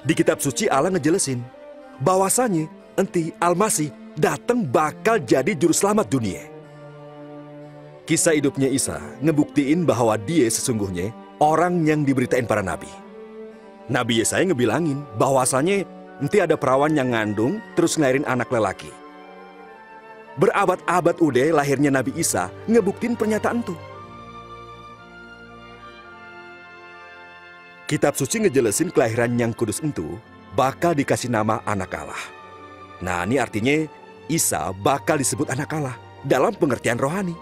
Di kitab suci Allah ngejelasin bahwasanya enti Almasih datang bakal jadi juru selamat dunia. Kisah hidupnya Isa ngebuktiin bahwa dia sesungguhnya orang yang diberitain para nabi. Nabi Yesaya ngebilangin bahwasanya nanti ada perawan yang ngandung terus ngelahirin anak lelaki. Berabad-abad udah lahirnya Nabi Isa ngebuktiin pernyataan tuh. Kitab suci ngejelasin kelahiran yang kudus itu bakal dikasih nama anak Allah. Nah ini artinya Isa bakal disebut anak Allah dalam pengertian rohani,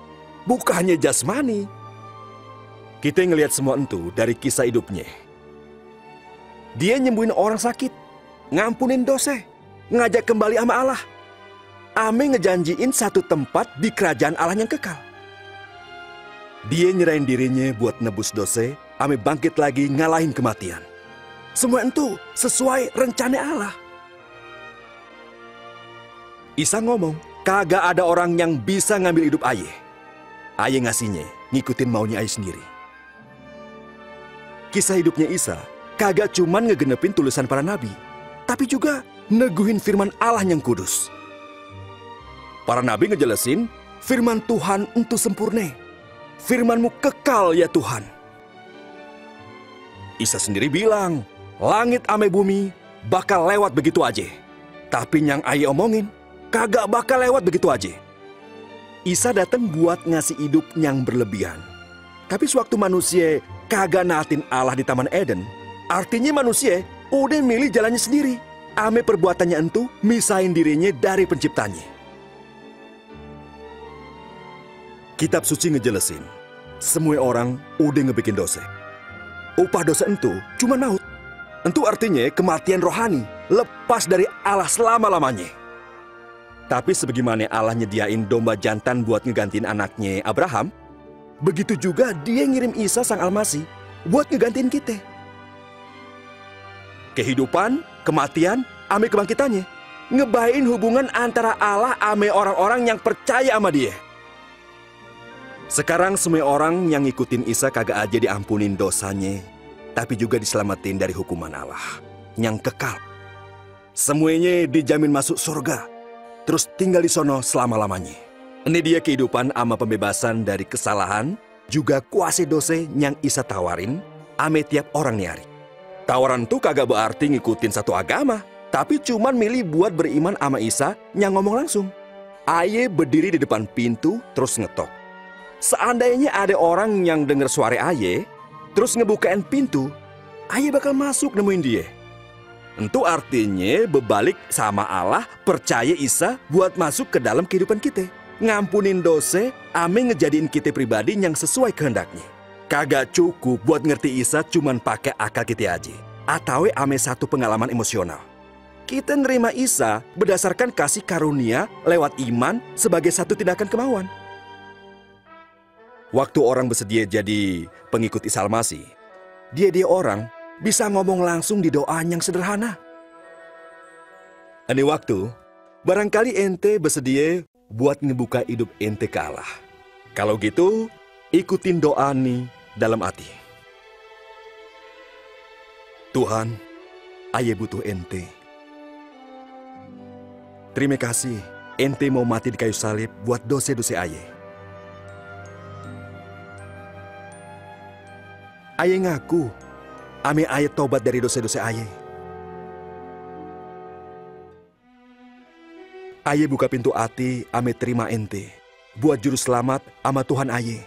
bukannya jasmani. Kita ngelihat semua itu dari kisah hidupnya. Dia nyembuhin orang sakit, ngampunin dosa, ngajak kembali sama Allah. Ame ngejanjiin satu tempat di kerajaan Allah yang kekal. Dia nyerahin dirinya buat nebus dosa, ame bangkit lagi ngalahin kematian. Semua itu sesuai rencana Allah. Isa ngomong, kagak ada orang yang bisa ngambil hidup Aye. Aye ngasihnya, ngikutin maunya Aye sendiri. Kisah hidupnya Isa kagak cuman ngegenepin tulisan para nabi, tapi juga neguhin firman Allah yang kudus. Para nabi ngejelasin, firman Tuhan untuk sempurna. Firmanmu kekal ya Tuhan. Isa sendiri bilang, langit ame bumi bakal lewat begitu aja. Tapi yang Aye omongin, kagak bakal lewat begitu aja. Isa datang buat ngasih hidup yang berlebihan. Tapi sewaktu manusia kagak naatin Allah di Taman Eden, artinya manusia udah milih jalannya sendiri. Ame perbuatannya entu misahin dirinya dari penciptanya. Kitab suci ngejelasin, semua orang udah ngebikin dosa. Upah dosa entu cuma maut. Entu artinya kematian rohani, lepas dari Allah selama-lamanya. Tapi sebagaimana Allah nyediain domba jantan buat ngegantiin anaknya Abraham, begitu juga dia ngirim Isa sang Almasih buat ngegantiin kita. Kehidupan, kematian, ame kebangkitannya. Ngebain hubungan antara Allah ame orang-orang yang percaya sama dia. Sekarang semua orang yang ngikutin Isa kagak aja diampunin dosanya, tapi juga diselamatin dari hukuman Allah yang kekal. Semuanya dijamin masuk surga, terus tinggal di sono selama-lamanya. Ini dia kehidupan ama pembebasan dari kesalahan, juga kuasa dosa yang Isa tawarin, ame tiap orang nyari. Tawaran tuh kagak berarti ngikutin satu agama, tapi cuman milih buat beriman ama Isa yang ngomong langsung. Aye berdiri di depan pintu terus ngetok. Seandainya ada orang yang dengar suara Aye, terus ngebukain pintu, Aye bakal masuk nemuin dia. Itu artinya berbalik sama Allah, percaya Isa buat masuk ke dalam kehidupan kita. Ngampunin dosa, ame ngejadiin kita pribadi yang sesuai kehendaknya. Kagak cukup buat ngerti Isa cuman pakai akal kita aja. Atau ame satu pengalaman emosional. Kita nerima Isa berdasarkan kasih karunia lewat iman sebagai satu tindakan kemauan. Waktu orang bersedia jadi pengikut Isa Almasih, dia-dia orang bisa ngomong langsung di doa yang sederhana. Ini waktu, barangkali ente bersedia buat ngebuka hidup ente ke Allah. Kalau gitu, ikutin doa nih dalam hati. Tuhan, ayah butuh ente. Terima kasih, ente mau mati di kayu salib buat dosa-dosa ayah. Ayah ngaku, ame ayah tobat dari dosa-dosa ayah. Ayah buka pintu hati, ame terima ente. Buat juru selamat ama Tuhan ayah.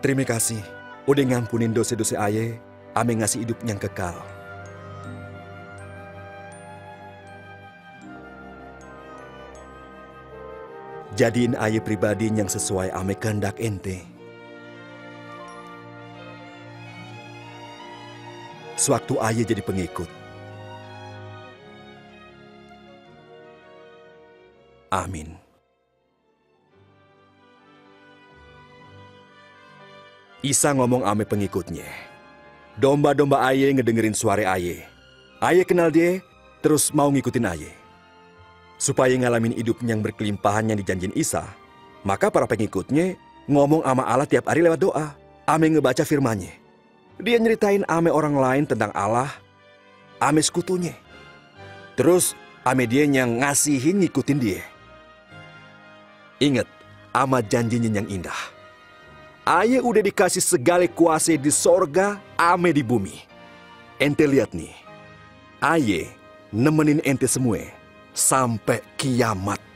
Terima kasih, udah ngampunin dosa-dosa ayah, ame ngasih hidup yang kekal. Jadiin ayah pribadi yang sesuai ame kehendak ente. Sewaktu ayah jadi pengikut. Amin. Isa ngomong ame pengikutnya. Domba-domba ayah ngedengerin suara ayah. Ayah kenal dia, terus mau ngikutin ayah. Supaya ngalamin hidup yang berkelimpahan yang dijanjin Isa, maka para pengikutnya ngomong sama Allah tiap hari lewat doa. Ame ngebaca firmannya. Dia nyeritain ame orang lain tentang Allah, ame sekutunya. Terus ame dia yang ngasihin ngikutin dia. Ingat, ama janjinya yang indah. Aye udah dikasih segala kuasa di sorga, ame di bumi. Ente lihat nih, Aye nemenin ente semua sampai kiamat.